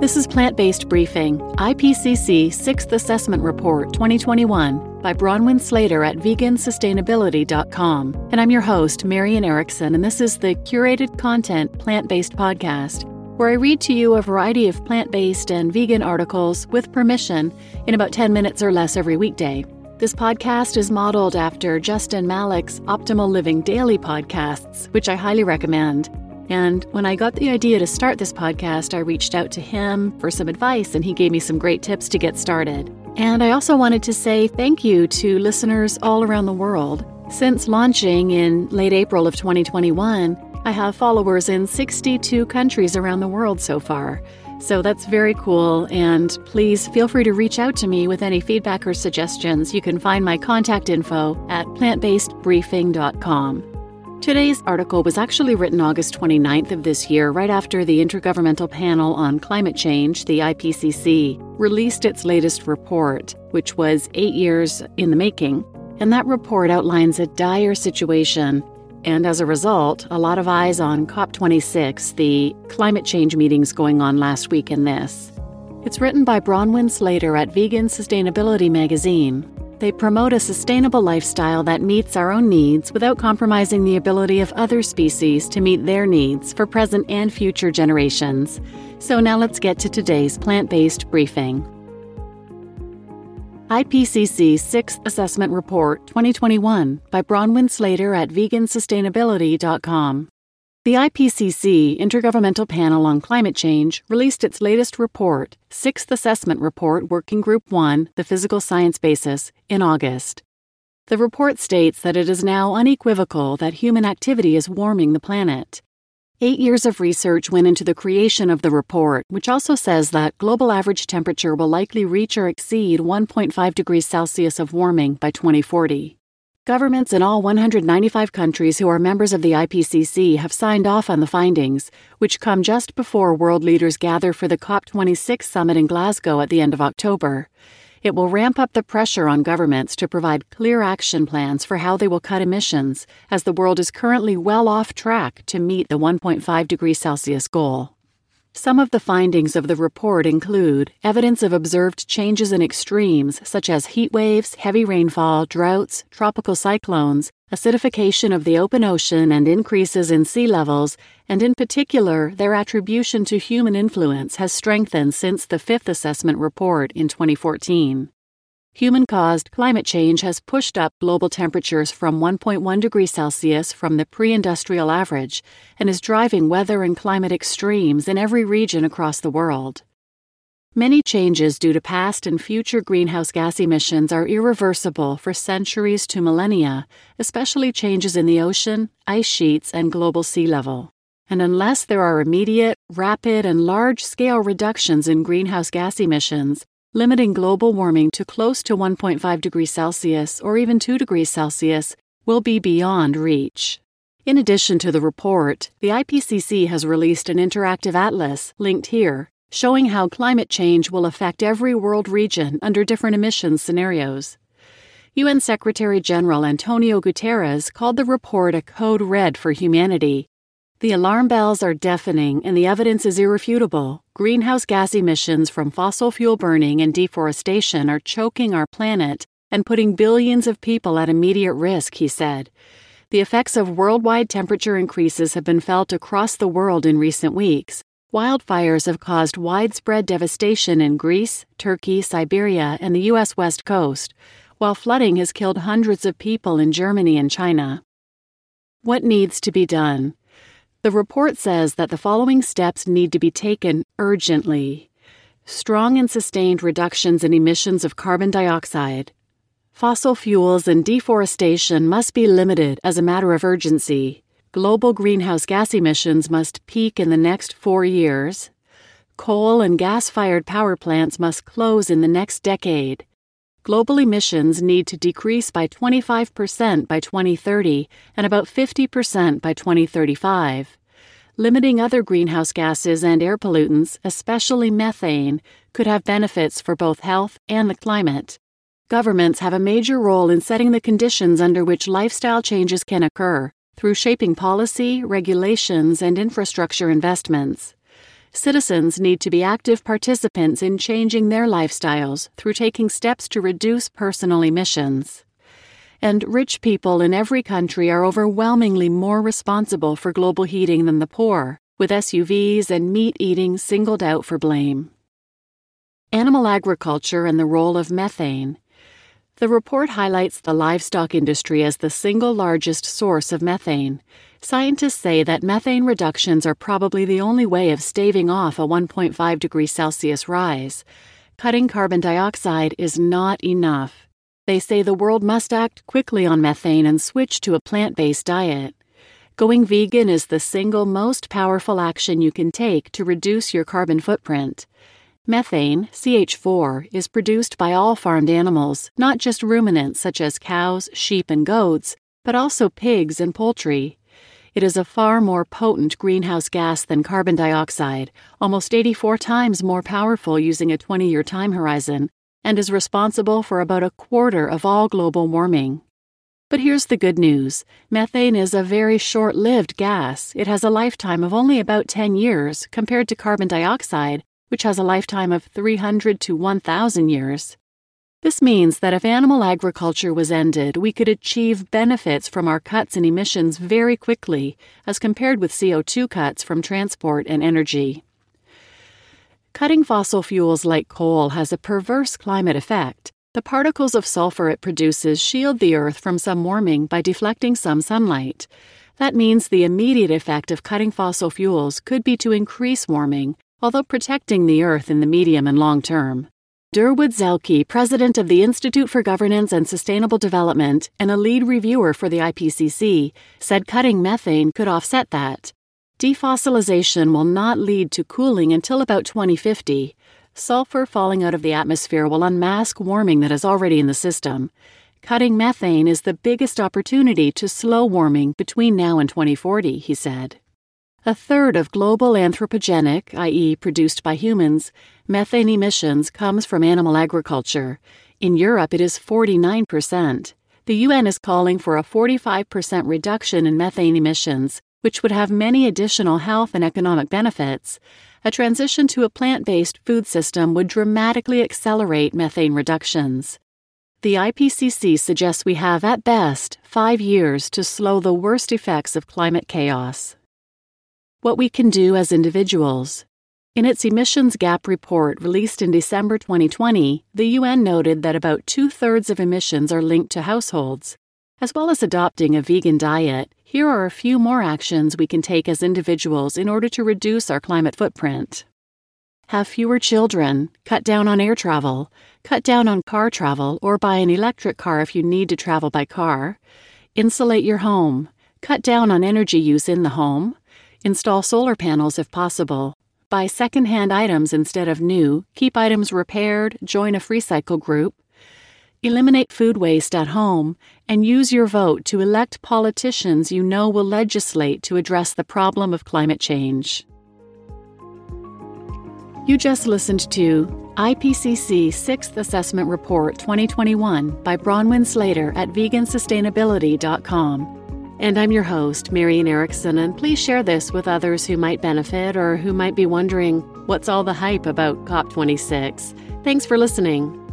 This is Plant Based Briefing, IPCC 6th Assessment Report 2021 by Bronwyn Slater at vegansustainability.com. And I'm your host, Marian Erickson, and this is the curated content plant based podcast where I read to you a variety of plant based and vegan articles with permission in about 10 minutes or less every weekday. This podcast is modeled after Justin Malik's Optimal Living Daily podcasts, which I highly recommend. And when I got the idea to start this podcast, I reached out to him for some advice, and he gave me some great tips to get started. And I also wanted to say thank you to listeners all around the world. Since launching in late April of 2021, I have followers in 62 countries around the world so far. So that's very cool, and please feel free to reach out to me with any feedback or suggestions. You can find my contact info at plantbasedbriefing.com. Today's article was actually written August 29th of this year, right after the Intergovernmental Panel on Climate Change, the IPCC, released its latest report, which was eight years in the making. And that report outlines a dire situation. And as a result, a lot of eyes on COP26, the climate change meetings going on last week in this. It's written by Bronwyn Slater at Vegan Sustainability magazine. They promote a sustainable lifestyle that meets our own needs without compromising the ability of other species to meet their needs for present and future generations. So now let's get to today's plant based briefing. IPCC 6th Assessment Report 2021 by Bronwyn Slater at vegansustainability.com. The IPCC, Intergovernmental Panel on Climate Change, released its latest report, Sixth Assessment Report Working Group 1 The Physical Science Basis, in August. The report states that it is now unequivocal that human activity is warming the planet. Eight years of research went into the creation of the report, which also says that global average temperature will likely reach or exceed 1.5 degrees Celsius of warming by 2040. Governments in all 195 countries who are members of the IPCC have signed off on the findings, which come just before world leaders gather for the COP26 summit in Glasgow at the end of October. It will ramp up the pressure on governments to provide clear action plans for how they will cut emissions, as the world is currently well off track to meet the 1.5 degrees Celsius goal. Some of the findings of the report include evidence of observed changes in extremes such as heat waves, heavy rainfall, droughts, tropical cyclones, acidification of the open ocean, and increases in sea levels, and in particular, their attribution to human influence has strengthened since the fifth assessment report in 2014. Human caused climate change has pushed up global temperatures from 1.1 degrees Celsius from the pre industrial average and is driving weather and climate extremes in every region across the world. Many changes due to past and future greenhouse gas emissions are irreversible for centuries to millennia, especially changes in the ocean, ice sheets, and global sea level. And unless there are immediate, rapid, and large scale reductions in greenhouse gas emissions, limiting global warming to close to 1.5 degrees Celsius or even 2 degrees Celsius will be beyond reach. In addition to the report, the IPCC has released an interactive atlas, linked here, showing how climate change will affect every world region under different emissions scenarios. UN Secretary General Antonio Guterres called the report a code red for humanity, the alarm bells are deafening and the evidence is irrefutable. Greenhouse gas emissions from fossil fuel burning and deforestation are choking our planet and putting billions of people at immediate risk, he said. The effects of worldwide temperature increases have been felt across the world in recent weeks. Wildfires have caused widespread devastation in Greece, Turkey, Siberia, and the U.S. West Coast, while flooding has killed hundreds of people in Germany and China. What needs to be done? The report says that the following steps need to be taken urgently strong and sustained reductions in emissions of carbon dioxide. Fossil fuels and deforestation must be limited as a matter of urgency. Global greenhouse gas emissions must peak in the next four years. Coal and gas fired power plants must close in the next decade. Global emissions need to decrease by 25% by 2030 and about 50% by 2035. Limiting other greenhouse gases and air pollutants, especially methane, could have benefits for both health and the climate. Governments have a major role in setting the conditions under which lifestyle changes can occur through shaping policy, regulations, and infrastructure investments. citizens need to be active participants in changing their lifestyles through taking steps to reduce personal emissions. And rich people in every country are overwhelmingly more responsible for global heating than the poor, with SUVs and meat eating singled out for blame. Animal agriculture and the role of methane. The report highlights the livestock industry as the single largest source of methane. Scientists say that methane reductions are probably the only way of staving off a 1.5 degrees Celsius rise. Cutting carbon dioxide is not enough. They say the world must act quickly on methane and switch to a plant based diet. Going vegan is the single most powerful action you can take to reduce your carbon footprint. Methane, CH4, is produced by all farmed animals, not just ruminants such as cows, sheep, and goats, but also pigs and poultry. It is a far more potent greenhouse gas than carbon dioxide, almost 84 times more powerful using a 20 year time horizon, and is responsible for about a quarter of all global warming. But here's the good news methane is a very short lived gas. It has a lifetime of only about 10 years compared to carbon dioxide, which has a lifetime of 300 to 1,000 years. This means that if animal agriculture was ended, we could achieve benefits from our cuts in emissions very quickly, as compared with CO2 cuts from transport and energy. Cutting fossil fuels like coal has a perverse climate effect. The particles of sulfur it produces shield the Earth from some warming by deflecting some sunlight. That means the immediate effect of cutting fossil fuels could be to increase warming, although protecting the Earth in the medium and long term. Durwood Zaelke, president of the Institute for Governance and Sustainable Development and a lead reviewer for the IPCC, said cutting methane could offset that. Defossilization will not lead to cooling until about 2050. Sulfur falling out of the atmosphere will unmask warming that is already in the system. Cutting methane is the biggest opportunity to slow warming between now and 2040, he said. A third of global anthropogenic, i.e., produced by humans, methane emissions comes from animal agriculture. In Europe, it is 49%. The UN is calling for a 45% reduction in methane emissions, which would have many additional health and economic benefits. A transition to a plant based food system would dramatically accelerate methane reductions. The IPCC suggests we have, at best, five years to slow the worst effects of climate chaos. What we can do as individuals. In its emissions gap report released in December 2020, the UN noted that about two thirds of emissions are linked to households. As well as adopting a vegan diet, here are a few more actions we can take as individuals in order to reduce our climate footprint. Have fewer children, cut down on air travel, cut down on car travel, or buy an electric car if you need to travel by car. Insulate your home, cut down on energy use in the home, Install solar panels if possible. Buy second-hand items instead of new. Keep items repaired. Join a free cycle group. Eliminate food waste at home and use your vote to elect politicians you know will legislate to address the problem of climate change. You just listened to IPCC 6th Assessment Report 2021 by Bronwyn Slater at vegansustainability.com. And I'm your host, Marian Erickson, and please share this with others who might benefit or who might be wondering what's all the hype about COP26. Thanks for listening.